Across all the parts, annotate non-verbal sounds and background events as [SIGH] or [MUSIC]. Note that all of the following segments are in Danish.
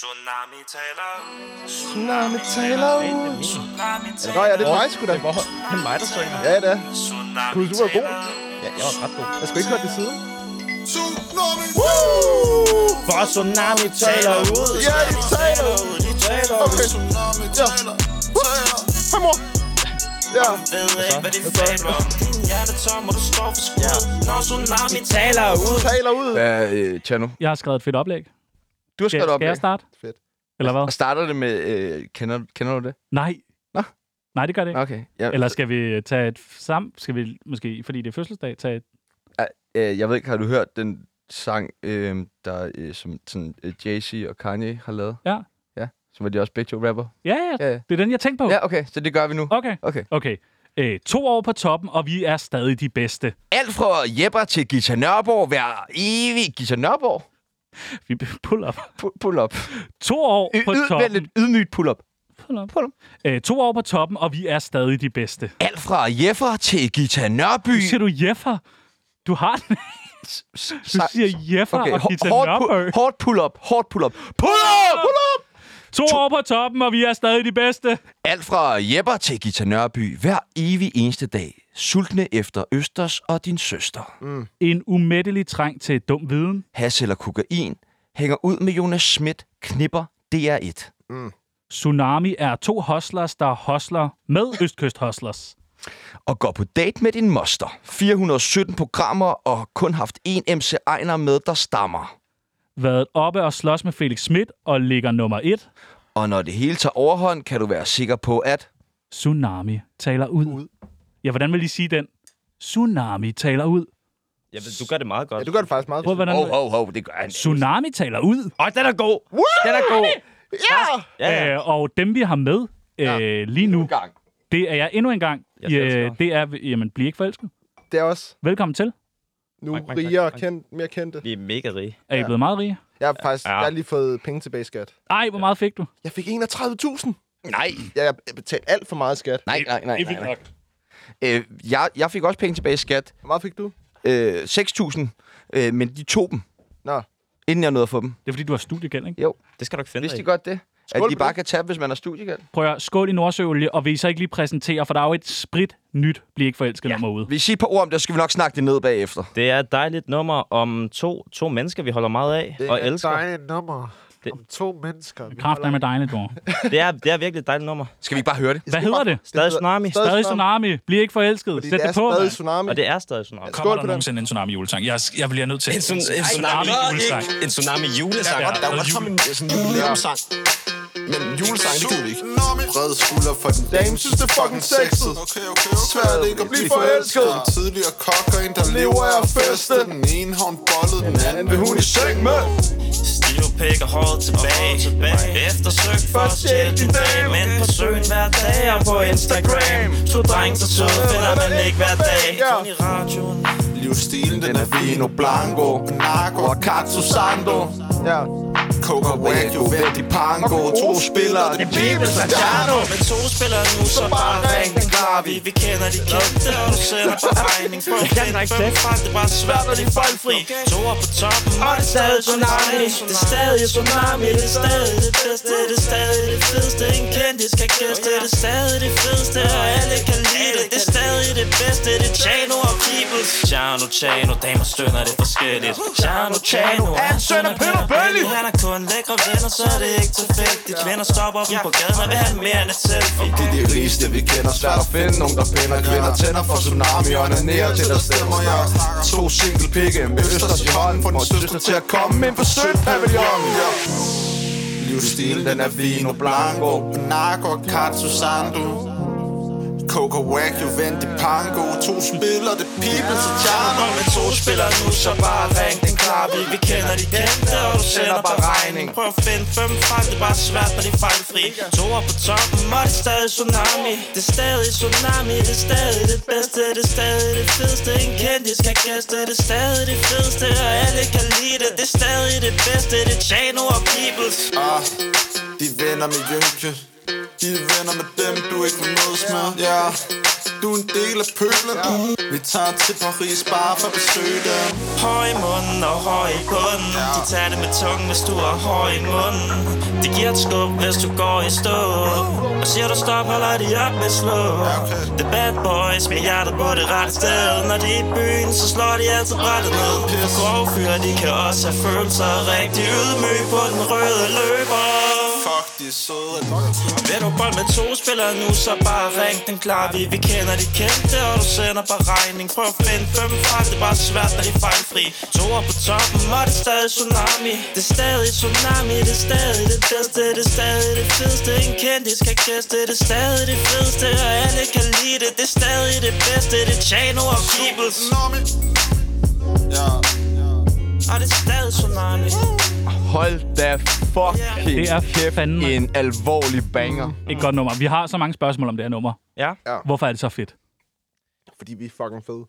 Tsunami taler Tsunami taler ud. Tsunami Ja, nå, ja, det er mig sgu da. Det er mig, der synger. Ja, det er. Tsunami Kunne du være god? Ja, jeg var ret god. Jeg skulle ikke høre det siden. For Tsunami taler ud. Ja, de taler ud. De taler Okay. Ja. Hej, mor. Ja. Ved ikke, hvad de fabler om Din hjerte tom, og du står for skud Når tsunami taler ud. Taler ud. Hvad, øh, Tjerno? Jeg har skrevet et fedt oplæg. Du har Skal, skrevet op. skal jeg starte? Fedt. Eller hvad? Og starter det med... Øh, kender, kender du det? Nej. Nå. Nej, det gør det ikke. Okay. Ja, Eller skal vi tage et sammen? Skal vi måske, fordi det er fødselsdag, tage et... øh, jeg ved ikke, har du hørt den sang, øh, der øh, som sådan, øh, Jay-Z og Kanye har lavet? Ja. Ja, så var de også begge to rapper. Ja, ja, Ja, ja. det er den, jeg tænkte på. ja, okay, så det gør vi nu. Okay, Okay. okay. Øh, to år på toppen, og vi er stadig de bedste. Alt fra Jepper til Gita Nørborg, hver evig Gita Nørborg. [LAUGHS] Vi pull up. Pu- Pull up. To år Y- på toppen. lidt ydmygt pull up. Pull up. Pull up. Øh, to år på toppen, og vi er stadig de bedste. Alt fra Jeffer til Gita Nørby. Nu siger du Jeffer. Du har den. Du siger Jeffer Okay, og Gita hårdt, Nørby. hårdt pull up, hårdt pull up. Pull up! To år på toppen, og vi er stadig de bedste. Alt fra Jepper til Gita Nørby, hver evig eneste dag. Sultne efter Østers og din søster. En umættelig træng til dum viden. Hash eller kokain. Hænger ud med Jonas Schmidt. Knipper DR1. Tsunami er to hustlers, der hostler med Østkyst Hustlers. Og går på date med din moster. 417 programmer og kun haft én MC Ejner med, der stammer. Været oppe og slås med Felix Schmidt og ligger nummer et. Og når det hele tager overhånd, kan du være sikker på, at... Tsunami taler ud. Ud. Ja, hvordan vil I sige den? Tsunami taler ud. Jeg ved, du gør det meget godt. Ja, du gør det faktisk meget godt. hvordan... Hov, hov, hov, det gør han. Tsunami taler ud. Åh, den er god. Den er god. Ja! Ja, ja. Øh, og dem, vi har med øh, lige nu, gang. det er jeg endnu en gang. Jeg Øh, det er, jamen, bliv ikke forelsket. Det er også Velkommen til. Nu Mak, mak, rigere, mak, mak. kendt, mere kendte. Vi er mega rige. Er I Ja. blevet meget rige? Jeg har faktisk Ja. jeg har lige fået penge tilbage i skat. Ej, hvor meget fik du? Jeg fik 31.000. Nej, jeg betalte alt for meget skat. nej, nej, nej. Nej, nej. nok. Øh, jeg, jeg fik også penge tilbage i skat. Hvor meget fik du? Øh, 6.000. Øh, men de tog dem, Nå, inden jeg nåede at få dem. Det er fordi, du har studiegæld, ikke? Jo, Det skal du ikke finde vidste i. godt det? Skål at de på bare det. kan tabe, hvis man har studiegæld. Prøv at skål i Nordsøolie, og vil I så ikke lige præsentere, for der er jo et sprit nyt Bliv ikke forelsket ja. nummer ude. Vi siger et par ord om det, så skal vi nok snakke det ned bagefter. Det er et dejligt nummer om to, to mennesker, vi holder meget af og elsker. dejligt nummer Det- om to mennesker. vi Kraft er med dejligt, bror. Det er, det er virkelig et dejligt nummer. Skal vi ikke bare høre det? Hvad hedder det? Stadig Tsunami. Stadig Tsunami. Bliv ikke forelsket. Fordi Sæt det er det på, stadig tsunami. Og det er stadig Tsunami. Skål Kommer på der nogensinde en tsunami julesang? Jeg, jeg bliver nødt til En, tsunami, julesang. en tsunami julesang. Ja, Ja, der er jule- som en, jubilæumssang. Men julesang, det gider vi ikke. Brede skulder for den Dame synes, det er fucking sexet. Okay, okay, okay. Svært ikke at blive forelsket. En tidligere kok og en, der lever af at feste. Den ene har hun bollet, den anden vil hun i seng med. Stiv pæk og håret tilbage. Eftersøgt for at stjæle din dag Men på søen hver dag og på Instagram. To drenge så søde finder man ikke hver dag. Kun i radioen Livsstilen, den er vino blanco. Narco og Katsu Sando. Ja. Coca Wagyu, Venti Pango. To spillere, det er Bibels Adjano. Men to spiller nu, så bare ring. Den klar vi Vi kender de kendte, og du sender på regning. At finde fem fra, det er bare svært, når de er fejlfri To er på toppen, og det er stadig tsunami. Det er stadig tsunami, det er stadig det bedste Det er stadig det fedeste, en kendis kan gæste. Det er stadig det fedeste, og alle kan lide det. Det er stadig det bedste, det er Chano og Peoples. Chano, Chano, damer stønner det forskelligt. Chano, Chano, han søn af Peter Bailey. Han er kun lækre venner, så er det ikke tilfældigt. Kvinder stopper dem på gaden og vil have mere end et selfie. Det er de rigeste, vi kender. Svært at finde nogen, der finder kvinder. Tænder for tsunami og onanerer til, der stemmer. Jeg To single pikke med østers i hånden. Får din søster til at komme ind på Søndpavillon Livsstilen, den er vino blanco. Narco, Katsu Sando Coca Wagyu, Venti Pango To spiller, det people til Tjano Med to spiller nu, så bare ring den klar Vi, vi kender de kendte, og du sender bare regning. Prøv at finde fem fra, det er bare svært, når de er fejlfri To er på toppen, og det er stadig tsunami. Det er stadig tsunami, det er stadig det bedste Det er stadig det fedeste, en kendis kan gæste Det er stadig det fedeste, og alle kan lide det. Det er stadig det bedste, det er Chano og Peoples. Ah, de venner med Jynke De er venner med dem, du ikke vil mødes med. Ja. Du er en del af pøblen. Vi tager til Paris bare for at besøge dem. Høj i munden og høj i bunden. De tager det med tungen, hvis du er høj i munden. Det giver et skub, hvis du går i stå Og siger du stop, holder de op med slå The bad boys med hjertet på det rette sted. Når de er i byen, så slår de altid brættet ned. Grove fyre, de kan også have følelser Rigtig ydmyg på den røde løber de søde Vil du bold med to spillere nu, så bare ring. Den klar Vi, vi kender de kendte, og du sender bare regning. Prøv at finde fem fra, det er bare svært, når de er fejlfri. To er på toppen, og det er stadig tsunami. Det er stadig tsunami, det er stadig det bedste Det er stadig det fedeste, en kendis kan gæste Det er stadig det fedeste, og alle kan lide det. Det er stadig det bedste, det er Chano og Peebles Tsunami. Ja. Og det er stadig tsunami Hold da fucking Det er kæft fandme- en alvorlig banger. Et godt nummer. Vi har så mange spørgsmål om det her nummer. Ja, Hvorfor er det så fedt? Fordi vi er fucking fede.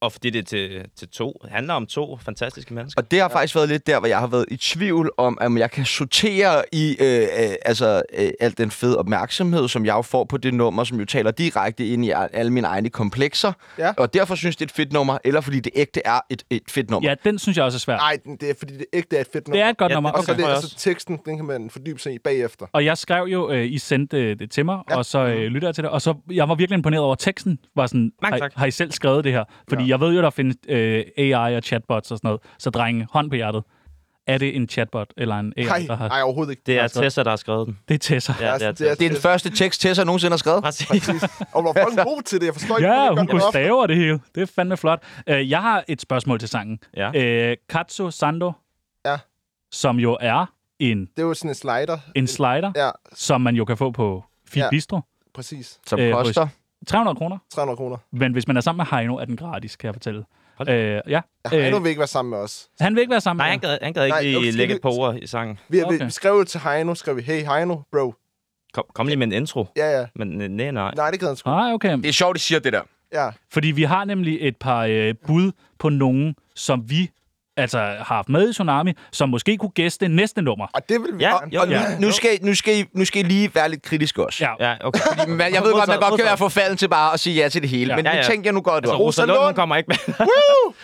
Og fordi det er til, til to. Det handler om to fantastiske mennesker. Og det har faktisk været lidt der, hvor jeg har været i tvivl om, om jeg kan sortere i øh, øh, altså, øh, al den fede opmærksomhed, som jeg jo får på det nummer, som jo taler direkte ind i al- alle mine egne komplekser. Ja. Og derfor synes det er et fedt nummer, eller fordi det ægte er et, et fedt nummer. Ja, den synes jeg også er svær. Nej, det er fordi det ægte er et fedt Det nummer. er et godt Ja, nummer. det- Og så Okay. det, altså, også. teksten, den kan man fordybe sig i bagefter. Og jeg skrev jo, øh, I sendte øh, det til mig, ja. og så øh, lytter jeg til det, og så jeg var virkelig imponeret over teksten. Var sådan, Mange har, tak. har I selv skrevet det her? Fordi ja. Jeg ved jo, der findes øh, AI og chatbots og sådan noget. Så drenge, hånd på hjertet. Er det en chatbot eller en AI, Nej, der har... nej, overhovedet ikke. Det er Tessa, der har skrevet den. Det er Tessa. Ja, det er det er- Tessa. Det er den første tekst, Tessa nogensinde har skrevet. Præcis. Og hvor folk er gode til det, jeg forstår ikke, Ja, hun det kunne stave det hele. Det er fandme flot. Uh, jeg har et spørgsmål til sangen. Ja. Uh, Katsu Sando, Ja. som jo er en, Det er jo sådan en slider. en slider, Ja, som man jo kan få på Fit Ja. Bistro. præcis. Som Øh, koster. 300 kroner. 300 kroner. Men hvis man er sammen med Heino, er den gratis, kan jeg fortælle. Øh, ja. Ja, Heino Øh, vil ikke være sammen med os. han vil ikke være sammen Nej, med han gad, han gad ikke Nej, okay, lægge et par ord i sangen. Vi, Okay. vi skrev jo til Heino, skrev vi, hey Heino, bro. Kom, kom lige med en intro. Ja, ja. Men øh, nej, nej. Nej, det kan han sgu. Nej, okay. Det er sjovt, de siger det der. Ja. Fordi vi har nemlig et par øh, bud på nogen, som vi altså har haft med i Tsunami, som måske kunne gæste næste nummer. Og det vil vi Ja, gerne. jo, Og nu, skal, I- nu, skal I, nu skal I lige være lidt kritiske også. Ja. Ja, okay. Men jeg ved godt, man godt kan være forfalden til bare at sige ja til det hele. Ja. Men Ja, nu ja. tænker jeg nu godt Altså. Rosa Lund, Lund. kommer ikke med. Nej,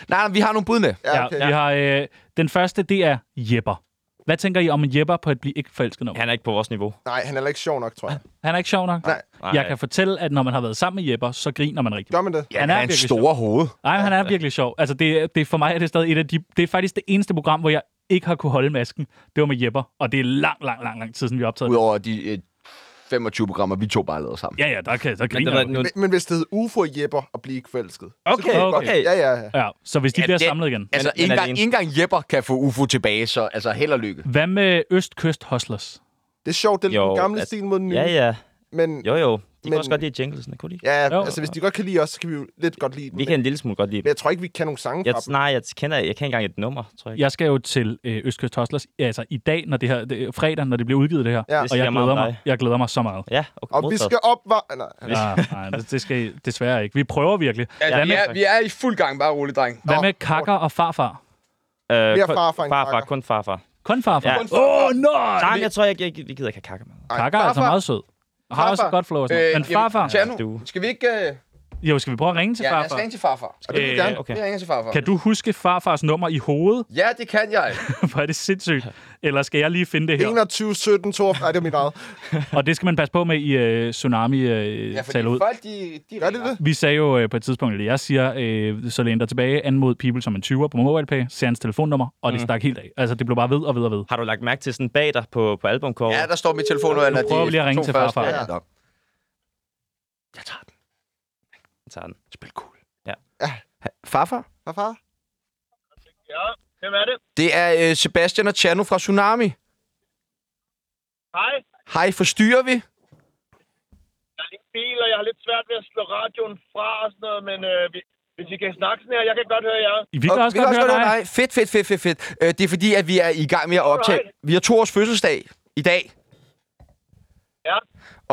nej, vi har nogle bud med. Ja, okay. Vi har, øh, den første, det er Jepper. Hvad tænker I om en Jepper på et blive ikke forelsket nummer? Han er ikke på vores niveau. Nej, han er heller ikke sjov nok, tror jeg. Han er ikke sjov nok? Nej. Nej. Jeg kan fortælle, at når man har været sammen med Jepper, så griner man rigtig. Gør man det? Ja, Han han er en store hoved. Nej, han er virkelig sjov. Altså, det, det, for mig er det stadig et af de... Det er faktisk det eneste program, hvor jeg ikke har kunne holde masken. Det var med Jepper, og det er lang, lang, lang, lang tid, siden vi har optaget det. Udover de 25 programmer, vi to bare lavede sammen. Ja, ja, der, kan, der Men griner var du. nu, Men, men hvis det hed UFO Jepper og blive ikke forelsket. så Okay, det godt- okay. Ja, ja, ja. Ja, så hvis de Ja, bliver det- samlet igen. Altså, Men- ikke men engang, engang Jepper kan få UFO tilbage, så altså held og lykke. Hvad med Østkyst Hustlers? Det er sjovt, det er Jo, den gamle altså- stil mod den nye. ja, ja. Men Jo, jo. De Men- kan også godt lide jinglesene, kunne de? ja, Jo. altså, hvis de godt kan lide os, så kan vi jo lidt godt lide dem. Vi kan en lille smule godt lide Men dem. jeg tror ikke, vi kan nogle sange Jeg, fra dem. nej, jeg kender, jeg kan ikke engang et nummer, tror jeg. Jeg skal jo til øh, Østkyst Hustlers altså i dag, når det her, det, fredag, når det bliver udgivet det her. Ja. Det Og jeg glæder mig, jeg glæder mig så meget. Ja, okay. Og vi skal opvarme... Nej, Ja, nej, det, det skal I desværre ikke. Vi prøver virkelig. Ja, Hvad vi, med, er, vi er i fuld gang, bare rolig, dreng. hvad Nå, med kakker og farfar? Øh, Mere farfar end farfar, kun farfar. Kun farfar? Åh, ja. oh, nej! Nej, men jeg tror, jeg, jeg, jeg gider ikke have kakker med. Kakker er altså meget sød. Har også godt flow og sådan noget. Men farfar... Tjano, du. skal vi ikke... Øh... Jo, skal vi prøve at ringe til Ja, lad os farfar? ringe til farfar. Og det vil vi Øh, gerne. Okay. Vi ringer til farfar. Kan du huske farfars nummer i hovedet? Ja, det kan jeg. [LAUGHS] Hvor er det sindssygt. Eller skal jeg lige finde det her? 21, 17, 42... Nej, det er mit eget. Og det skal man passe på med i uh, Tsunami uh, Ja, taler ud. folk, de, de Gør det det? Vi sagde jo uh, på et tidspunkt, eller jeg siger, uh, så læn dig tilbage, anmod people som en 20'er på MobilePay, ser hans telefonnummer, og det stak helt af. Altså, det blev bare ved og ved og ved. Har du lagt mærke til sådan bag dig på, på albumcover? Ja, der står mit telefonnummer. Nu prøver vi lige at ringe til farfar. Ja, ja. Jeg tager. Jeg tager den. Spil cool. Ja. Farfar? Hvad far? Hvem er det? Det er øh, Sebastian og Chano fra Tsunami. Hej. Hej, forstyrrer vi? Jeg er en bil, og jeg har lidt svært ved at slå radioen fra og sådan noget, men øh, vi- hvis I kan snakke sådan her, jeg kan godt høre jer. Vi kan Og også godt høre dig. Fedt, fedt, fedt, fedt, fedt. Øh, det er fordi, at vi er i gang med at optage. Alright. Vi har to års fødselsdag i dag. Ja.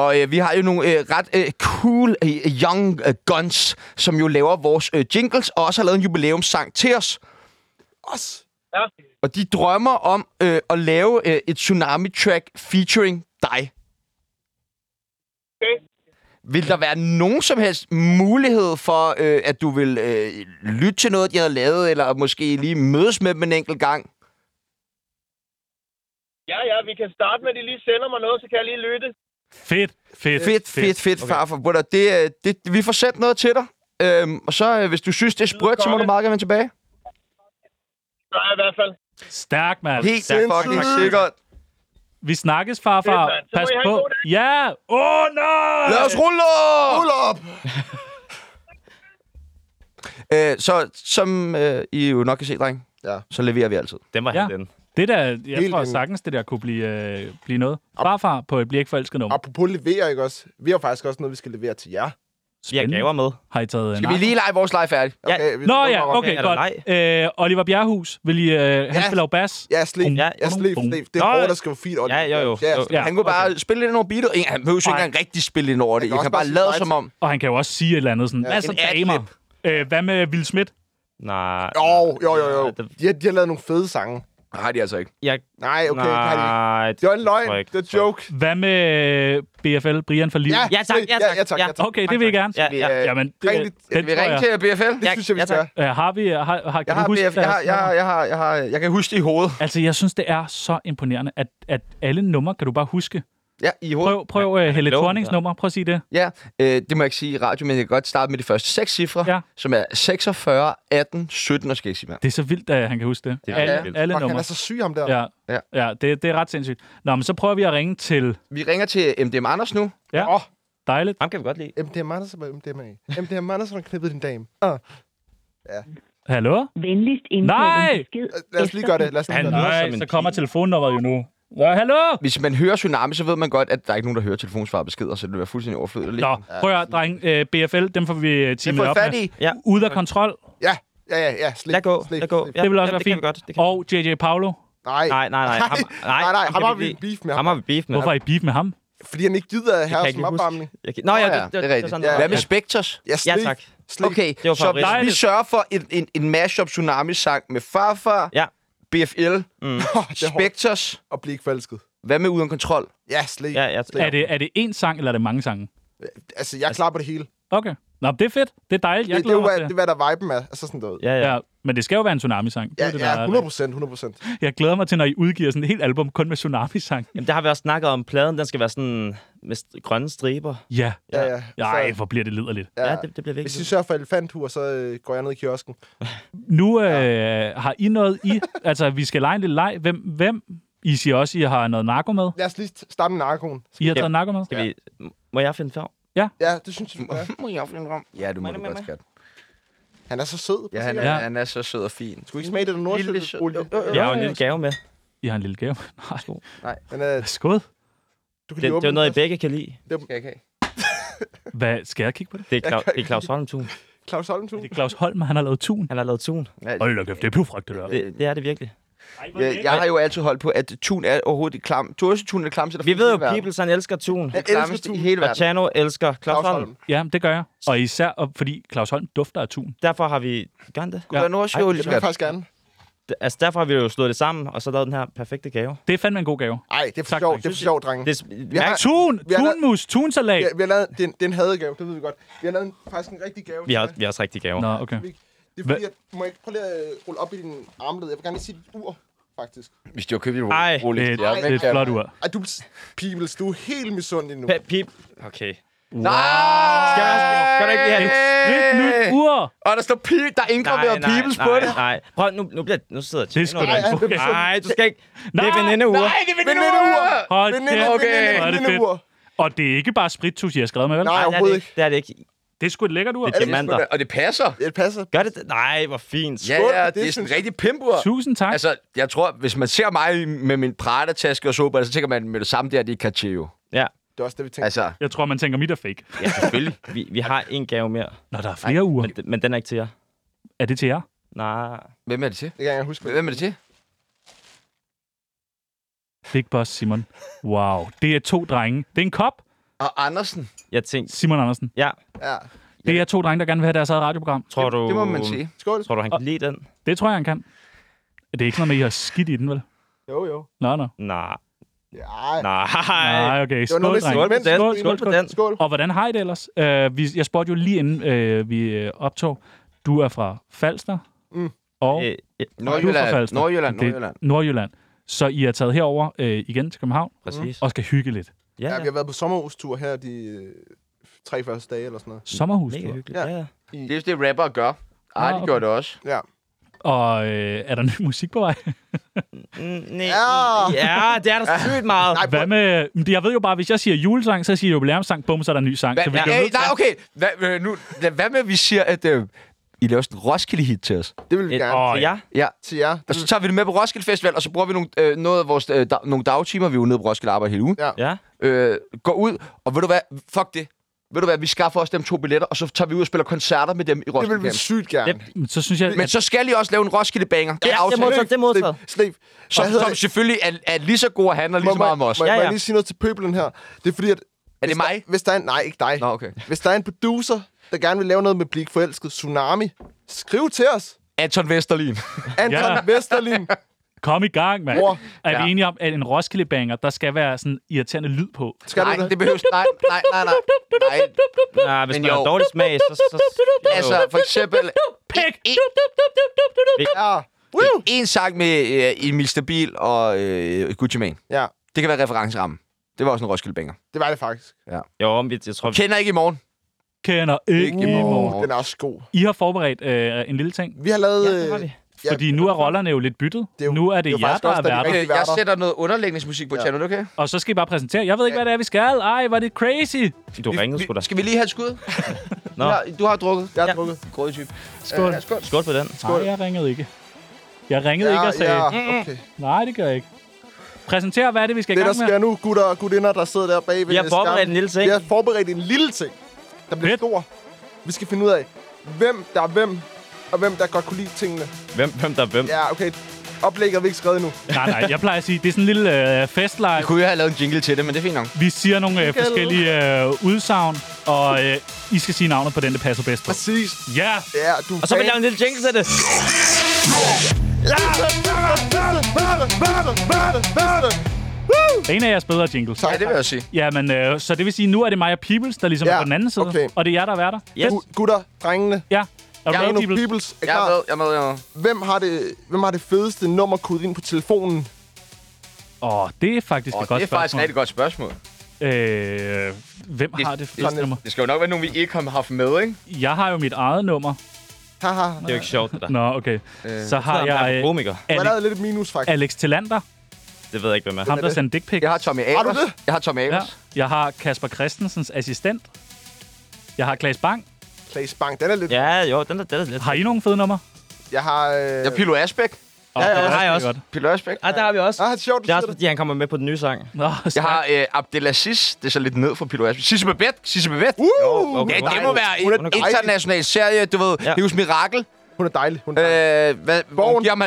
Og øh, vi har jo nogle øh, ret øh, cool øh, young øh, guns, som jo laver vores øh, jingles, og også har lavet en jubilæumssang til os. Os. Ja. Og de drømmer om øh, at lave øh, et Tsunami-track featuring dig. Okay. Vil der være nogen som helst mulighed for, øh, at du vil øh, lytte til noget, de har lavet, eller måske lige mødes med dem en enkelt gang? Ja, ja, vi kan starte med, at de lige sender mig noget, så kan jeg lige lytte. Fedt, fedt, Fedt, fedt, fedt, okay. farfar. Bruder, det, øh, det, vi får sendt noget til dig. Øhm, og så, øh, hvis du synes, det er sprødt, så må du meget gerne vende tilbage. Så er jeg i hvert fald. Stærk, mand. Helt fucking sikkert. Vi snakkes, farfar. Fedt, Pas på. Ja! Åh, oh, nej! Lad os rulle! Hold op! [LAUGHS] Øh, så som øh, I jo nok kan se, dreng, Ja. så leverer vi altid. Den var Ja. helt den. Det der, jeg Helt tror sagtens, det der kunne blive, øh, blive noget. Farfar på et Bliv ikke forelsket nummer. Apropos levere, ikke også? Vi har faktisk også noget, vi skal levere til jer. Vi har gaver med. Har I taget Skal vi lige lege vores leg færdig? Ja. Okay, vi- Nå ja, okay, der godt. Øh, Oliver Bjerghus, vil I, øh, han Ja. spiller jo bas. Ja. Bum, Ja, Ja, slæb, bum. slæb. Det er Nå, hårdt at skrive fint. Oliver. Ja, jo, jo. Ja, Jo. Ja, Han kunne bare spille lidt over beatet. Ingen- Han behøver jo ikke Nej. engang rigtig spille ind over det. Han kan I også kan bare bare sige lade som om. Og han kan jo også sige et eller andet sådan, Ja. masser En damer. Øh, hvad med Will Smith? Nej. Jo, jo, jo, jo. Det- De har, de har lavet nogle fede sange. Nej, de altså ikke. Jeg, Nej, okay, det har de ikke. nej, Det var en løgn. ikke. Det er joke. Hvad med BFL, Brian for liv? Ja, Ja, tak, ja, tak. Ja, ja, tak, ja, tak. Okay, det vil jeg gerne. Ja, ja. Jamen, det, Ring den, vi ringer jeg. til BFL? Det synes jeg, vi ja, skal. tak. Øh, har vi, har, har, kan Jeg du har, huske BF, jeg, har, jeg, har, jeg, har, jeg, har, jeg kan huske det i hovedet. Altså, jeg synes, det er så imponerende, at, at alle numre kan du bare huske. Ja, i hovedet. Prøv, prøv uh, Helle Thornings ja. nummer. Prøv at sige det. Ja, øh, det må jeg ikke sige i radio, men jeg kan godt starte med de første seks cifre, Ja. som er 46, 18, 17 og skal jeg ikke sige mere. Det er så vildt, at han kan huske det. Det er alle, vildt. alle Fuck, han numre. er så syg, ham der. Ja, Ja. ja det, det er ret sindssygt. Nå, men så prøver vi at ringe til... Vi ringer til MDM Anders nu. Ja, Åh. dejligt. Ham kan vi godt lide. MDM Andersen var MDMA. MDM Andersen har knippet din dame. Ah. Hallo? Venligst indtale Nej! en besked. Lad os lige gøre det. Lad os lige gøre det. Nej, så kommer telefonnummeret jo nu. Nå, hallo? Hvis man hører Tsunami, så ved man godt, at der er ikke nogen, der hører telefonsvarbeskeder, så det være fuldstændig overflødigt. Nå, prøv at høre, dreng. Øh, BFL, dem får vi øh, får op fat med. i. Ja. Ude af kontrol. Ja, ja, ja. ja. Slip, Lad gå, slip, lad gå. slip. Ja, Det vil også ja, være fint. godt. Det Og JJ Paolo. Nej. Nej, nej, nej. Ham, nej, nej, nej. ham har vi beef med. Ham har vi beef med. Hvorfor er I beef med ham? Fordi han ikke gider at have som opvarmning. Jeg kan... Nå ja, det, det, det er rigtigt. sådan, Ja. Hvad med Spectres? Ja. Ja, tak. Slip. Okay, så vi sørger for en, en, en mashup Tsunami-sang med Farfar, Ja. BFL, Mm. [LAUGHS] Det er Spectres, at blive ikke forelsket. hvad med Uden Kontrol? Ja, slip. Ja, ja. Er det, er det én sang, eller er det mange sange? Altså, jeg er klar på det hele. Okay. Nå, det er fedt. Det er dejligt. Jeg Det, det er det, er, hvad der viben er. Altså sådan noget. Ja, ja. Ja, men det skal jo være en tsunami-sang. Det Ja, det, ja, der er- 100 procent, 100 procent. Jeg glæder mig til, når I udgiver sådan et helt album kun med tsunami-sang. Jamen, der har vi også snakket om, pladen den skal være sådan med st- grønne striber. Ja. Ja, ja. Ej, hvor bliver det liderligt. Ja, ja. det, det bliver Hvis I sørger for elefanthur, så øh, går jeg ned i kiosken. [LAUGHS] Nu øh, har I noget i... [LAUGHS] altså, vi skal lege en lille leg. Hvem, hvem? I siger også, I har noget narko med. Lad os lige starte med narkoen. I har taget narko med? Skal vi... [LAUGHS] Må jeg finde frem? Ja, det synes jeg, du skal. Må jeg finde rum? Ja, du må mig, godt, skat. Han er så sød. Ja, han er, Ja. han er så sød og fin. Skulle I smage det der jo. Jeg har jo en lille gave med. I har en lille gave. [LAUGHS] Nej. Men øh, Skål. du kan Det, det er jo noget, I begge kan lide. Skal jeg ikke? [LAUGHS] Hvad, skal jeg kigge på det? Det er, Claus, det er Claus Holmtun. Claus Holmtun. Det er Claus Holm, han har lavet tun. Han har lavet tun. Ja, Hold da kæft, det er pivfragt, det der. Det, det er det virkelig. Jeg, jeg har jo altid holdt på, at tun er overhovedet ikke klam. Du er også tun er det klamste, der Vi ved jo. Peoples han elsker tun. Det elsker tun. i hele Og verden. Chano elsker Claus Claus Holm. Holm. Ja, det gør jeg. Og især, og fordi Claus Holm dufter af tun. Derfor har vi... Gør han det? Skulle være nordsjøolie, Det vil jeg skat. faktisk gerne. Altså, derfor har vi jo slået det sammen, og så lavet den her perfekte gave. Det er fandme en god gave. Ej, det er for Tak, sjovt. dreng. Det er for sjovt, drenge. Det, Vi har- Tun! Vi har lavet- Tunmus! Tunsalat! Ja, vi har lavet, det, er en, det er en hadegave, det ved vi godt. Vi har lavet en, faktisk en rigtig gave. vi, har, til vi har også rigtig gaver. Nå, okay. Det er fordi, at, du må ikke prøve at rulle op i din armled. Jeg vil gerne lige sige dit ur, faktisk. Hvis de har købt et Ej. roligt. Det er, det er et flot ur. Ej, du, Pibels, du er helt misundelig nu. Pip. Okay. Nej! Skal, jeg, skal du ikke lige have det? Et nyt ur! Og der står pip, der er indgraveret Peoples på nej, det. nej. Prøv, nu, nu, bliver, nu sidder Det er Tjano ikke der. okay. Nej, du skal ikke. Det Nej, er venindeuger. Nej, det er Veninde veninde ur! Hold Veninde, kæft, okay. det veninde fedt. ur. Og det er ikke bare sprittus, I har skrevet med, vel? Nej, Nej, det er overhovedet det ikke. ikke. Det er det ikke. Det er sgu et lækkert ur. Det er diamanter. Og det passer. Det passer. Gør det? Nej, hvor fint. Ja, Skål, ja, det det er sådan en rigtig pimpur. Tusind tak. Altså, jeg tror, hvis man ser mig med min Prada-taske og sober, så tænker man med det samme der, det er Cartier. Ja, Det er også det, vi tænker. Altså, Jeg tror, man tænker, mit er fake. ja, selvfølgelig. vi, vi har en gave mere, Nå, der er flere uger. men, men den er ikke til jer. Er det til jer? Nej. Hvem er det til? Det kan jeg ikke huske. Hvem er det til? Big Boss Simon. Wow. Det er to drenge. Det er en kop. Og Andersen. Jeg tænkte, Simon Andersen. ja, Ja. Det er to drenge, der gerne vil have deres eget radioprogram. tror du... Det må man sige. Skål. Tror du, han kan lide den? Det tror jeg, han kan. Det er ikke noget med, at I har skidt i den, vel? Jo, jo. Nå, nå. Nej. Ja, Nej. Nej, okay. Skål, noget. Skål på den. Skål på den. Skål. Og hvordan har I det ellers? Uh, vi, jeg spurgte jo lige inden uh, vi øh, optog. Du er fra Falster. Mm. Og Øh, øh, du er fra Nordjylland, Falster. Nordjylland, Det- Nordjylland. Nordjylland. Så I er taget herover uh, igen til København præcis. og skal hygge lidt. Ja, Ja, ja. vi har været på sommerhustur her de øh, tre første dage eller sådan noget. Sommerhus. Mega hyggeligt. Ja. Ja. Det er jo det, rapper gør. Ej, Ah, de okay. gjorde det også. Ja. Og øh, er der ny musik på vej? Mm, nej, Ja. ja, det er der sygt meget. Nej, Hvad med... Men Jeg ved jo bare, hvis jeg siger julesang, så siger jeg jubilæumssang, bum, så er der en ny sang. Hva, så vi ja, til nej, okay. Hva, øh, nu, hvad med, at vi siger, at øh, I laver sådan en Roskilde-hit til os? det vil vi Et- gerne. Åh, ja, Ja. Til jer. Og så tager vi det med på Roskilde Festival, og så bruger vi nogle, øh, noget af vores, øh, dag, nogle dagtimer. Vi er jo nede på Roskilde og arbejder hele ugen. ja. Øh, går ud, og ved du hvad? Fuck det. Ved du hvad? Vi skaffer os dem to billetter, og så tager vi ud og spiller koncerter med dem i Det Roskilde. vil vi Camp. sygt gerne. Men Så synes jeg, Men så skal I også lave en Roskilde-banger. Det er Ja, det er aftalt. modtaget, det er modtaget. Slip. Som, hedder som det? selvfølgelig er, er lige så god og handler lige så meget om os. Må, Ja, ja, ja. må ja. jeg lige sige noget til pøbelen her? Det er fordi, at... Er det hvis der- mig? Hvis der er en, nej, ikke dig. Nå, okay. Hvis der er en producer, der gerne vil lave noget med Blik Forelsket Tsunami, skriv til os. Anton Vesterlin. Anton Ja. ja. Vesterlin. kom i gang, mand. Bror. Er vi Ja. enige om, at en Roskilde-banger, der skal være sådan irriterende lyd på? Skal nej, det? det behøves... Nej, nej, nej, nej. nej. ja hvis Men man har dårlig smag, så... så, så Altså, for eksempel... Pik! Ja. Woo! En sang med øh, Emil Stabil og øh, Gucci Mane. Ja, Det kan være referencerammen. Det var også en Roskilde-banger. det var det faktisk. jo, men jeg tror... Kender ikke i morgen. Kender ikke Ikke i morgen. Den er også god. I har forberedt øh, en lille ting, Vi har lavet... Ja, det har vi. ja, fordi nu er rollerne jo lidt byttet. Det er jo- nu er det, det er jer, der også, er værter. Okay, jeg sætter noget underlægningsmusik på Ja. channel, okay? Og så skal I bare præsentere. Jeg ved ikke, hvad det er, vi skal. Ej, var det crazy. Du ringede sgu da. Skal vi lige have et skud? [LAUGHS] Nå, Du har, du har drukket. Jeg har Ja. drukket. Grådig type. Skål. Ja, skål. skål på den. Nej, jeg ringede ikke. Jeg ringede ikke og sagde, ja, okay. nej, det gør jeg ikke. Præsenter, hvad er det, vi skal i Det, der gang med? sker nu, gutter og gutinder, der sidder der bagved Vi har forberedt en lille ting. Vi har forberedt en lille ting, der bliver Fedt. stor. Vi skal finde ud af, hvem der er hvem, og hvem der godt kunne lide tingene. Hvem, hvem der er hvem? Ja, okay. Oplægget er vi ikke skrevet endnu. Nej, nej, jeg plejer at sige, det er sådan en lille øh, festleg. Vi kunne jo have lavet en jingle til det, men det er fint nok. Vi siger nogle øh, Jingle. forskellige øh, udsagn, og øh, I skal sige navnet på den, det passer bedst på. Præcis. Ja! Ja, du Og så vil jeg lave en lille jingle til det. Det er en af jeres bedre jingles. Tak. Ja, det vil jeg sige. Ja, men øh, så det vil sige, nu er det og Peoples, der ligesom Ja, er på den anden side. okay. Og det er jer, der er værter. Yes. Gu- Gutter, drengene, Ja. Er jeg er med, nu Peoples? Peoples. Er Jeg er klar? med, jeg er med, jeg er med. Hvem har det, hvem har det fedeste nummerkode ind på telefonen? Åh, oh, det er faktisk Oh, et godt det er faktisk et spørgsmål. rigtig godt spørgsmål. Øh, hvem har det første nummer? Det skal jo nok være nogen, vi ikke har haft med, ikke? Jeg har jo mit eget nummer. Haha. Det er jo ikke sjovt, det der. Nå, okay. Øh, Så har Jeg jeg øh, komiker. Alex, lidt minus, faktisk. Alex Tillander. Det ved jeg ikke, hvem er. Ham, der det? sendte dick pic. Jeg har Tommy Har du Avers. det? Jeg har Tommy Ja. Avers. Jeg har Kasper Christensens assistent. Jeg har Klaas Bang. Klaas Bang, den er lidt... Ja, jo, den er, den er lidt... Har I nogle fede numre? Jeg har... Øh... Jeg er Pilo Asbæk. Oh, Ja, ja, det har jeg også. Pilo Asbæk. Ah, der har vi også. Ah, det er sjovt, du Det er også, fordi han kommer med på den nye sang. Nå, Jeg har øh, Abdelaziz. Det er så lidt ned fra Pilo Asbæk. Sisse Babette. Sisse Babette. Uh, Jo, okay. Ja, det må være en international serie, du ved. Ja. Livs Mirakel. Hun er dejlig. Hun er dejlig. Øh, hvad, Borgen. hun giver ham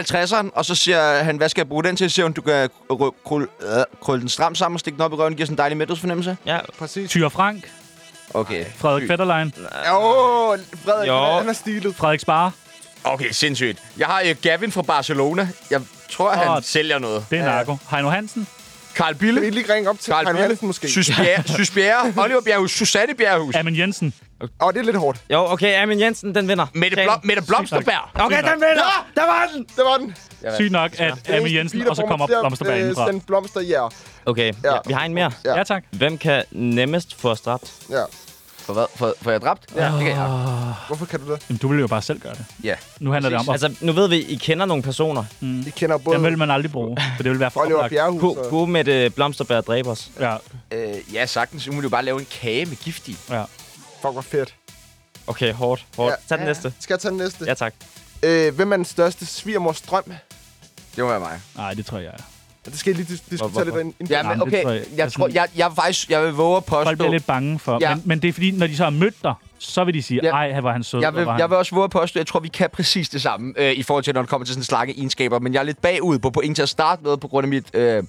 50'eren, og så siger han, hvad skal jeg bruge den til? Så siger hun, du kan krø- krølle øh, den stramt sammen og stikke den op i røven. giver sådan en dejlig mæthedsfornemmelse. Ja, Præcis. Tyre Frank. Okay. Frederik Fetterlein. Åh, Frederik, Jo. han er stilet. Frederik Spare. Okay, sindssygt. Jeg har øh, Gavin fra Barcelona. Jeg tror, han Åh. sælger noget. Det er Narko. Heino Hansen. Carl Kan Bille. vi lige ringe op til Carl Heino Bille. Hansen måske? Sys Bjerre. [LAUGHS] Sys Bjerre. Oliver Bjerrehus. Susanne Bjerrehus. Amen Jensen. Åh, det er lidt hårdt. jo, okay, Amin Jensen, den vinder. Mette, Blom, Mette Blomsterberg. Okay, den vinder! Der var den! Det var den. Sygt nok, at Amen Jensen, og så kommer blomsterbær indenfra. Den blomster, ja. Okay, Ja. ja. vi har en mere. Ja. Ja, tak. Hvem kan nemmest få os dræbt? ja. For hvad? For, for jeg er dræbt? Ja. Det kan jeg. Hvorfor kan du det? Jamen, du vil jo bare selv gøre det. Ja. Nu handler det om, at Altså, nu ved vi, I kender nogle personer. Vi kender både dem vil man aldrig bruge, for det vil være for Oliver. Bjerrehus. Kunne, og- kunne med det blomsterbær dræbe os? Ja, Øh, ja, sagtens. Så må du jo bare lave en kage med gift i. ja. Fuck, hvor fedt. Okay, hårdt. hårdt. Ja. Tag den næste. Skal jeg tage den næste? Ja, tak. Øh, hvem er den største svigermors drøm? Det må være mig. Nej, det tror jeg. Ja, Det skal jeg lige dis- diskutere lidt ind. Ja, Nej, men okay. jeg- Jeg, tror, jeg, jeg, faktisk, jeg vil våge at Folk bliver påstå... lidt bange for. Ja. Men, men det er fordi, når de så har mødt dig, så vil de sige, Ja. ej, her var han sød. Jeg hvor vil, han. jeg vil også våge at påstå, jeg tror, vi kan præcis det samme øh, i forhold til, når det kommer til sådan slange egenskaber. Men jeg er lidt bagud på point til at starte med, på grund af mit øh,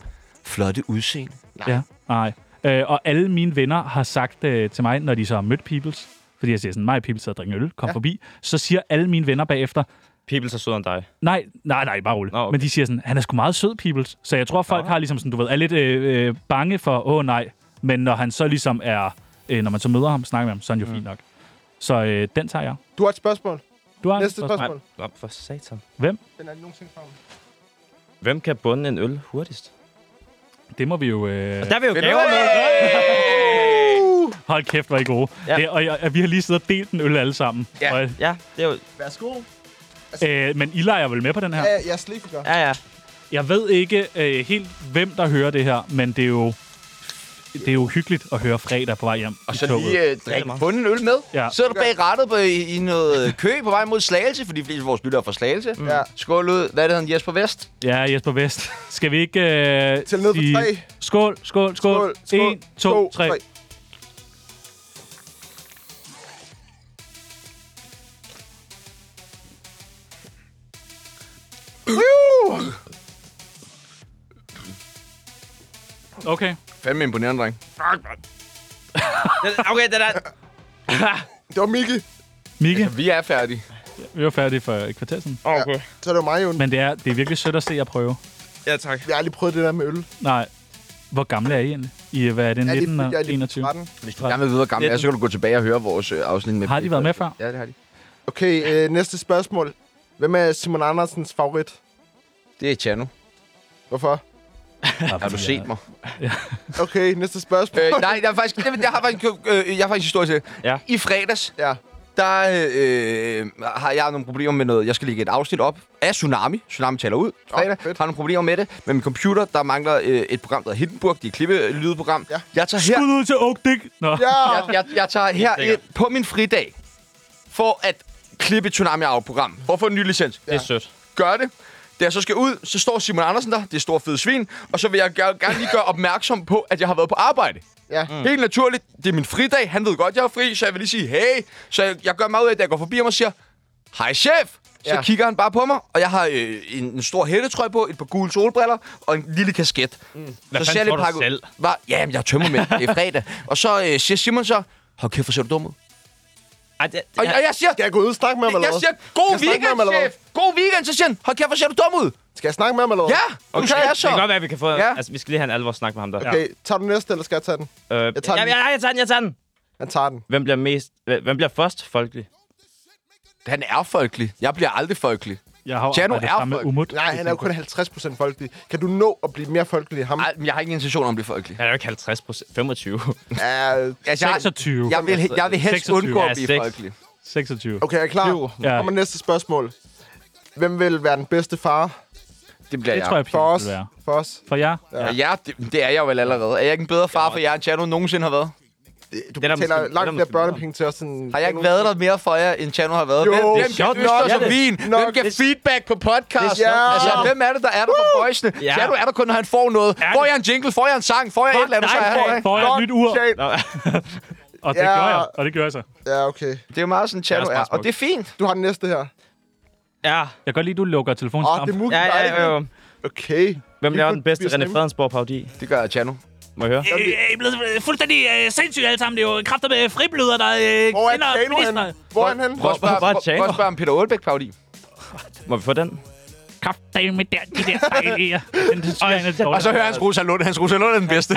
flotte udseende. Ja, nej. Øh, og alle mine venner har sagt øh, til mig, når de så har mødt Peoples, fordi jeg siger sådan, mig og Peoples sidder og drikker øl, kom ja. forbi, så siger alle mine venner bagefter, Peoples er sødere end dig. Nej, nej, nej, bare roligt. Nå, okay. Men de siger sådan, han er sgu meget sød, Peoples. Så jeg tror, folk har ligesom sådan, du ved, er lidt øh, øh, bange for, åh nej. Men når han så ligesom er, øh, når man så møder ham, snakker med ham, så er han jo Mm. fint nok. Så øh, den tager jeg. Du har et spørgsmål. Du har Næste et spørgsmål. Nej, for satan. Hvem? Den er nogensinde fra Hvem kan bunde en øl hurtigst? Det må vi jo... Øh... Og der er vi jo gaver med. Hold kæft, hvor er I gode. Ja. Det, og, og, vi har lige siddet og delt en øl alle sammen. Ja. Og, Ja, det er jo... Værsgo. Øh, men I leger vel med på den her? Ja, jeg er sleeper. Ja, ja. Jeg ved ikke øh, helt, hvem der hører det her, men det er jo... Det er jo hyggeligt at høre fredag på vej hjem Og så lige øh, drikke bunden øl med. Ja. Sidder du bag rattet på, i, i noget kø på vej mod Slagelse, fordi fleste af vores lyttere er fra Slagelse. Mm. Ja. Skål ud. Hvad er det, han Jesper Vest? Ja, Jesper Vest. Skal vi ikke øh, Tæl ned på tre. Skål, skål, skål. Skål, skål. En, to, tre. Okay. Fandme imponerende, dreng. Okay, det der... [LAUGHS] Det var Miki. Mikke, Vi er færdige. vi var færdige for et kvarter siden. Okay. Så er det jo mig, jo. Men det er, det er virkelig sødt at se jer prøve. Ja, tak. Jeg har aldrig prøvet det der med øl. Nej. Hvor gamle er I egentlig? I, hvad er det, Jeg er 19 lige, og jeg er lige 21? 13. Hvis du gerne vil vide, hvor gammel jeg er, så kan du gå tilbage og høre vores øh, afsnit med... Har de været med før? Ja, det har de. Okay, øh, næste spørgsmål. Hvem er Simon Andersens favorit? Det er Chano. Hvorfor? Har du set mig? Okay, næste spørgsmål. øh, nej, jeg, har faktisk, jeg, har faktisk, øh, jeg har faktisk historie til. Ja. I fredags, Ja. der øh, har jeg nogle problemer med noget. Jeg skal lægge et afsnit op af Tsunami. Tsunami taler ud fredag. Fedt. har nogle problemer med det. Med min computer, der mangler øh, et program, der hedder Hindenburg. Det er et klippe-lydprogram. Ja. Jeg tager her Skud ud til Oak Dick! Nå. Ja! jeg, jeg, jeg tager her ind på min fridag for at klippe et Tsunami af program. For at få en ny licens. Det er sødt. Gør det. Da jeg så skal ud, så står Simon Andersen der. Det er stor fed svin. Og så vil jeg gerne, gerne lige gøre opmærksom på, at jeg har været på arbejde. Ja. Mm. Helt naturligt. Det er min fridag. Han ved godt, jeg er fri, så jeg vil lige sige, hey. Så jeg, jeg gør mig ud af, at jeg går forbi ham og siger, hej chef. Så Ja. kigger han bare på mig, og jeg har øh, en, en stor hættetrøje på, et par gule solbriller og en lille kasket. Mm. Hvad så fanden jeg tror du pakket- selv? Var, ja, men jeg tømmer med. Det er fredag. og så øh, siger Simon så, hold kæft, hvor ser du dum ud. Ej, det, Og, ja. og jeg siger, Skal jeg gå ud og snakke med ham, eller jeg hvad? siger, god Skal jeg snakke med ham, weekend, eller chef. God weekend. Så siger han, hold kæft, hvor ser du dum ud. Skal jeg snakke med ham, eller hvad? Ja, okay. Jeg det så. kan godt være, at vi kan få... Ja. Altså, vi skal lige have en alvor snak med ham der. Okay, tager du næste, eller skal jeg tage den? Øh, Jeg tager ja, den. ja, jeg tager den, jeg tager den. Han tager den. Hvem bliver mest... Hvem bliver først folkelig? Han er folkelig. Jeg bliver aldrig folkelig. Jeg har arbejdet er folk. Umut. Nej, han er jo kun 50% folkelig. Kan du nå at blive mere folkelig end ham? Ej, men jeg har ikke en intention om at blive folkelig. Han er jo ikke 50 procent. 25. Ja, Altså, jeg, 26. jeg, vil, jeg vil helst 26. undgå Ja, at blive seks. folkelig. 26. okay, jeg er klar. Ja. Ja. Kommer næste spørgsmål. Hvem vil være den bedste far Det bliver Det jeg. tror jeg, for os? For os? For jer? Ja, ja det, det er jeg jo vel allerede. Er jeg ikke en bedre far for jer, end Chano nogensinde har været? Du Det er der betaler måske- er langt flere børnepenge til os. End Har jeg ikke været der mere for jer, end Chano har været? Jo. Hvem, hvem er kan østers nok. og vin? nok. Hvem kan feedback på podcast? Ja. Altså, hvem er det, der er der for boysene? Ja. Chano er der kun, når han får noget. Får jeg en jingle? Får jeg en sang? Får jeg et eller andet? Så er jeg her. Får jeg et nyt ur? [LAUGHS] Og det Ja. gør jeg. Og det gør jeg så. Ja, okay. Det er jo meget sådan, Chano er er. Og det er fint. Du har den næste her. Ja. Jeg kan godt lide, at du lukker telefonen Åh, det er muligt. Ja, ja, ja, ja. Okay. Hvem laver den bedste René slemme. Fredensborg parodi? Det gør Chano. Må jeg høre? Øh, I er blevet fuldstændig øh, sindssyge alle sammen. Det er jo kræfter med fribløder, der øh, Hvor er kvinder og Tjano henne? Hvor er han henne? Prøv at spørge, Bare prøv, Chano. prøv at spørge om Peter Aalbæk parodi. Må vi få den? Kræfter med der, de der dejlige. [LAUGHS] Den synes jeg, er Og så hører hans Rosa Lund. Hans Rosa Lund er den bedste.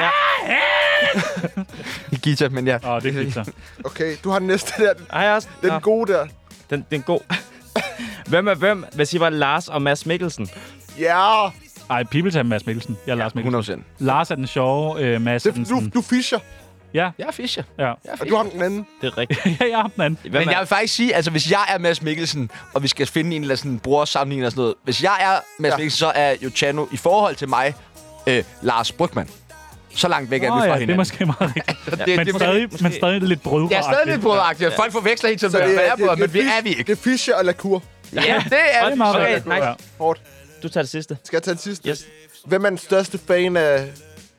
Gita, men ja. Åh, det er så. [LAUGHS] Okay, du har den næste der. Den, Ej, også. den gode der. den, den god. [LAUGHS] hvem er hvem, hvis I var Lars og Mads Mikkelsen? Ja. Ej, Pibels er Mads Mikkelsen. Jeg er Lars Mikkelsen. 100 Lars er den sjove, øh, Mads er Det, du, sådan... du fischer, Ja, Jeg er Fischer. ja. Jeg er og du har den anden. Det er rigtigt. [LAUGHS] ja, jeg har den anden. Hvem Men er, jeg vil faktisk sige, altså hvis jeg er Mads Mikkelsen, og vi skal finde en eller anden bror sammenligning og sådan noget. Hvis jeg er Mads Ja. ja. Mikkelsen, så er jo Chano i forhold til mig øh, Lars Brygman. Så langt væk er Åh vi fra ja, det er hinanden. måske meget [LAUGHS] rigtigt. det, Men det, stadig, måske- men stadig lidt brødre. det er stadig lidt brødagtigt. Folk forveksler helt Så hvad det jeg er, er det, brød, det, men vi det, er vi ikke. Det er fischer og lakur. Ja, det er Det er meget rigtigt. Ja. Hårdt. Du tager det sidste. Skal jeg tage den sidste? Yes. Hvem er den største fan af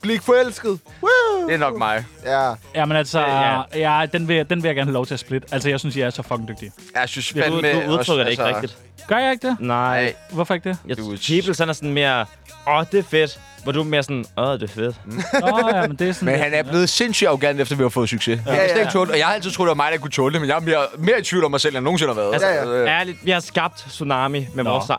Blik Forelsket? Woo! Det er nok mig. Ja. Ja, men altså, Ja. ja, den, vil, den vil jeg gerne have lov til at splitte. Altså, jeg synes, I er så fucking dygtige. Jeg synes Ja, du, fandme... du udtrykker også, det ikke altså, rigtigt. Gør jeg ikke det? Nej. Hvorfor ikke det? Jeg, Du Peoples, han er sådan mere, åh, det er fedt. Hvor du er mere sådan, åh, det er fedt. Nå, ja, men det er sådan... [LAUGHS] Men han er blevet sindssygt arrogant, efter vi har fået succes. Ja, ja, ja. Tåle, og jeg har altid troet, det var mig, der kunne tåle det, men jeg er mere, mere i tvivl om mig selv, end jeg nogensinde har været. Altså, Ja, ja. Øh, Ærligt, vi har skabt Tsunami med vores. [LAUGHS]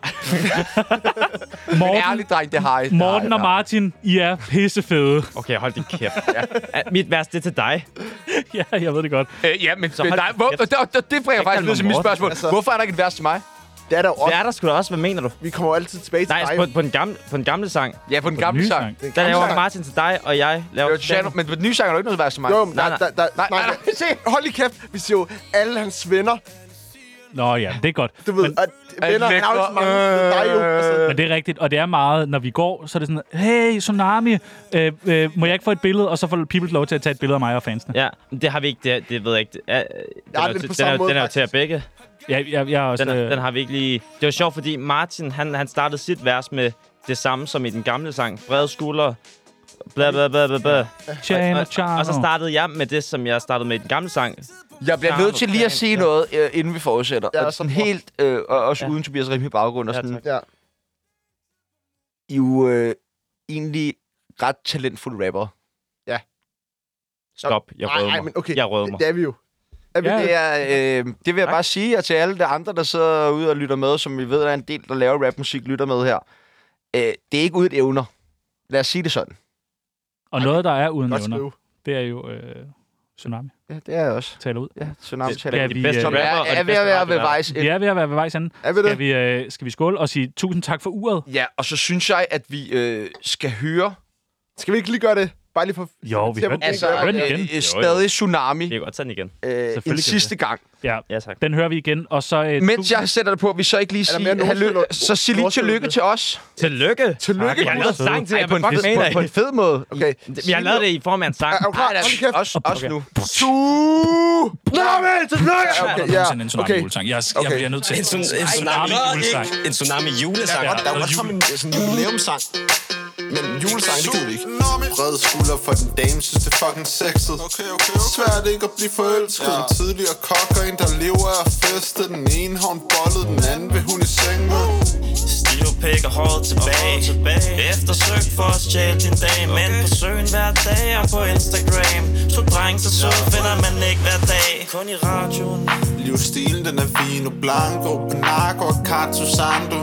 Men Morten, ærligt, dreng, det har I. Morten og Martin, I er pissefede. Okay, hold din kæft. Ja. Mit er til dig. [LAUGHS] ja, jeg ved det godt. Øh, ja, men Så nej, hvor, det, det, det bringer faktisk videre til mit spørgsmål. Altså- Hvorfor er der ikke et vers til mig? Det er der jo Det også. er der sgu da også. Hvad mener du? Vi kommer jo altid tilbage til Nej, dig. på, på, den gamle, på den gamle sang, Ja, på den På gamle nye sang. sang. Den der laver sang. Martin til dig, og jeg laver til Chano, den. men på den nye sang er der ikke noget vers til mig. Jo, men Nej, nej. der, der, Nej, nej, nej, se. Hold lige kæft. Vi siger jo, alle hans venner, Nå ja, det er godt. du ved, Men, at venner, han har jo ikke så mange. Det er dig jo. Altså, men det er rigtigt, og det er meget, når vi går, så er det sådan, hey, Tsunami, øh, øh, må jeg ikke få et billede? Og så får People lov til at tage et billede af mig og fansene. Ja, men det har vi ikke. Det, det ved jeg ikke. Det er, den, til- på den, samme er, måde, den er jo til at begge. Jeg, jeg, jeg også... Den, øh, den har vi ikke lige... Det var sjovt, fordi Martin, han, han startede sit vers med det samme som i den gamle sang. Brede skuldre. Bla, bla, bla, bla, bla. Chano, og, og, og så startede jeg med det, som jeg startede med i den gamle sang. Jeg bliver nødt til lige at sige noget, øh, inden vi fortsætter. Ja, Ja, sådan prøv. helt, øh, og også Ja. uden Tobias Rim i baggrund. Og Ja, sådan, ja. I er jo øh, egentlig ret talentfulde rapper. Stop, jeg Nej, rød nej, mig. men okay. Jeg rød mig. Det er vi jo. Er vi Ja. det? Er, øh, det vil jeg bare sige og til alle de andre, der sidder ude og lytter med, som vi ved, der er en del, der laver rapmusik, lytter med her. Øh, det er ikke uden evner. Lad os sige det sådan. Og noget, der er uden evner, skrive. det er jo øh, Tsunami. Ja, det er jeg også. Taler ud. Ja, Tsunami Det- taler. De vi, bedste øh, er, er ved at være ved vejs Vi er ved at være ved vejs ende. Er vi Skal det? vi, øh, skal vi skåle og sige tusind tak for uret? Ja, og så synes jeg, at vi øh, skal høre Skal vi ikke lige gøre det? Bare lige for... Jo, vi hørte- få- altså, Hør den igen. øh, øh, stadig Tsunami Vi kan godt tage den igen. øh, en sidste gang. Ja, Ja, tak. den hører vi igen. Og så, øh, Mens jeg sætter det på, vi så ikke lige sige, hallo, så sig lige tillykke til os. Tillykke! Tillykke, Jeg har lavet sang til jer. på, på, på en I? fed måde. Okay. Vi har lavet det i form af en sang. Er? Nej, Hold lige kæft. også, også Okay. nu. Men tillykke! Er Okay, ja. tsunami Okay. Jeg, jeg Okay. bliver nødt til En, tsun- en tsunami julesang. En tsunami julesang. Der er jo godt komme en sådan en jubilæumssang. Men julesang, det gider vi ikke. Brede skulder for den dame, synes det er fucking sexet. Okay, okay, okay. Svært ikke at blive forelsket. Ja. En tidligere kok og en, der lever af feste. Den ene har hun bollet, den anden vil hun i seng med Stiv pæk og håret tilbage. Eftersøgt for at stjæle din dag Men på søen hver dag og på Instagram. Så dreng så sød finder man ikke hver dag. Kun i radioen. Livsstilen den er vino blanco. Panago og Katsu Sando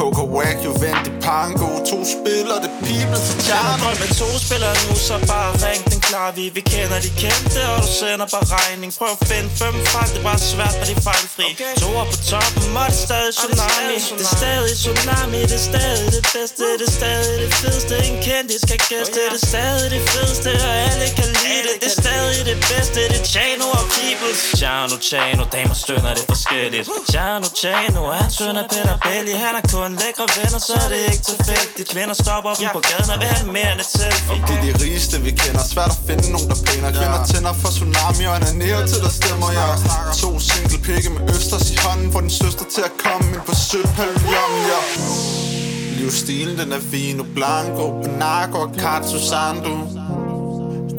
Coco Wack, Juventus Pango. To spiller det people til Drøm med to spillere nu, så bare ring den klar Vi, vi kender de kendte, og du sender bare regning. Prøv at finde fem fra, det bare svært, men det er fejlfri. Okay. To er på toppen, og det er stadig tsunami. Det er stadig tsunami, det er stadig det bedste Det er stadig det fedeste, en kendis kan gæste. Det er stadig det fedeste, og alle kan lide det. Det er stadig det. bedste, det er Chano og Peoples. Chano, Chano, damer stønner det forskelligt. Chano, Chano, han søn af Peter Belli. Han er kun lækre venner, så er det ikke tilfældigt. Kvinder stopper dem på gaden og vil have mere end et selfie. Det er de rigeste vi kender. Svært at finde nogen der pæner. Kvinder tænder for tsunami og ananerer til der stemmer. Jeg To single pikke med østers i hånden Får din søster til at komme ind på Sølvpavillon ja. Livsstilen den er vino blanco Panago og Katsu Sando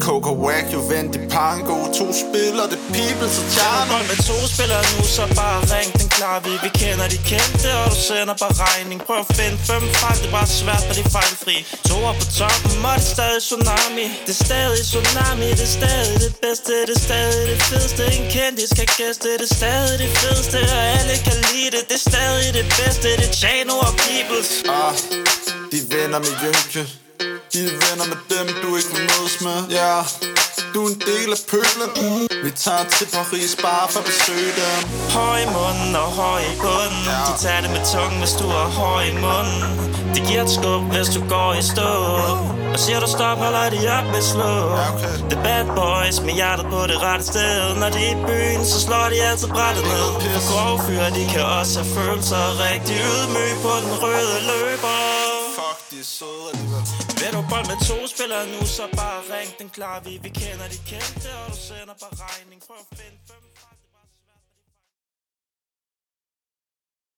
Coco Wack, Juventus Pango. To spiller det people til Tjerno med to spillere nu, så bare ring. Den klar Vi, vi kender de kendte, og du sender bare regning. Prøv at finde fem fra, det er bare svært, men det er fejlfri. To er på toppen, og det er stadig tsunami. Det er stadig tsunami, det er stadig det bedste Det er stadig det fedeste, en kendis kan gæste. Det er stadig det fedeste, og alle kan lide det. Det er stadig det bedste, det er Chano og Peoples. Ah, de venner med Jynke De er venner med dem, du ikke vil mødes med. Ja, du er en del af pøblen. Vi tager til Paris bare for at besøge dem. Høj i munden og høj i bunden. De tager det med tungen, hvis du er høj i munden. Det giver et skub, hvis du går i stå. Og siger du stop, holder de op med slå. Okay. The bad boys med hjertet på det rette sted. Når de er i byen, så slår de altid brættet ned. For grove fyre, de kan også have følelser Rigtig ydmyg på den røde løber. Fuck, de er søde alligevel vil du bold med to spillere nu, så bare ring. Den klar Vi, vi kender de kendte, og du sender bare regning. Prøv at finde fem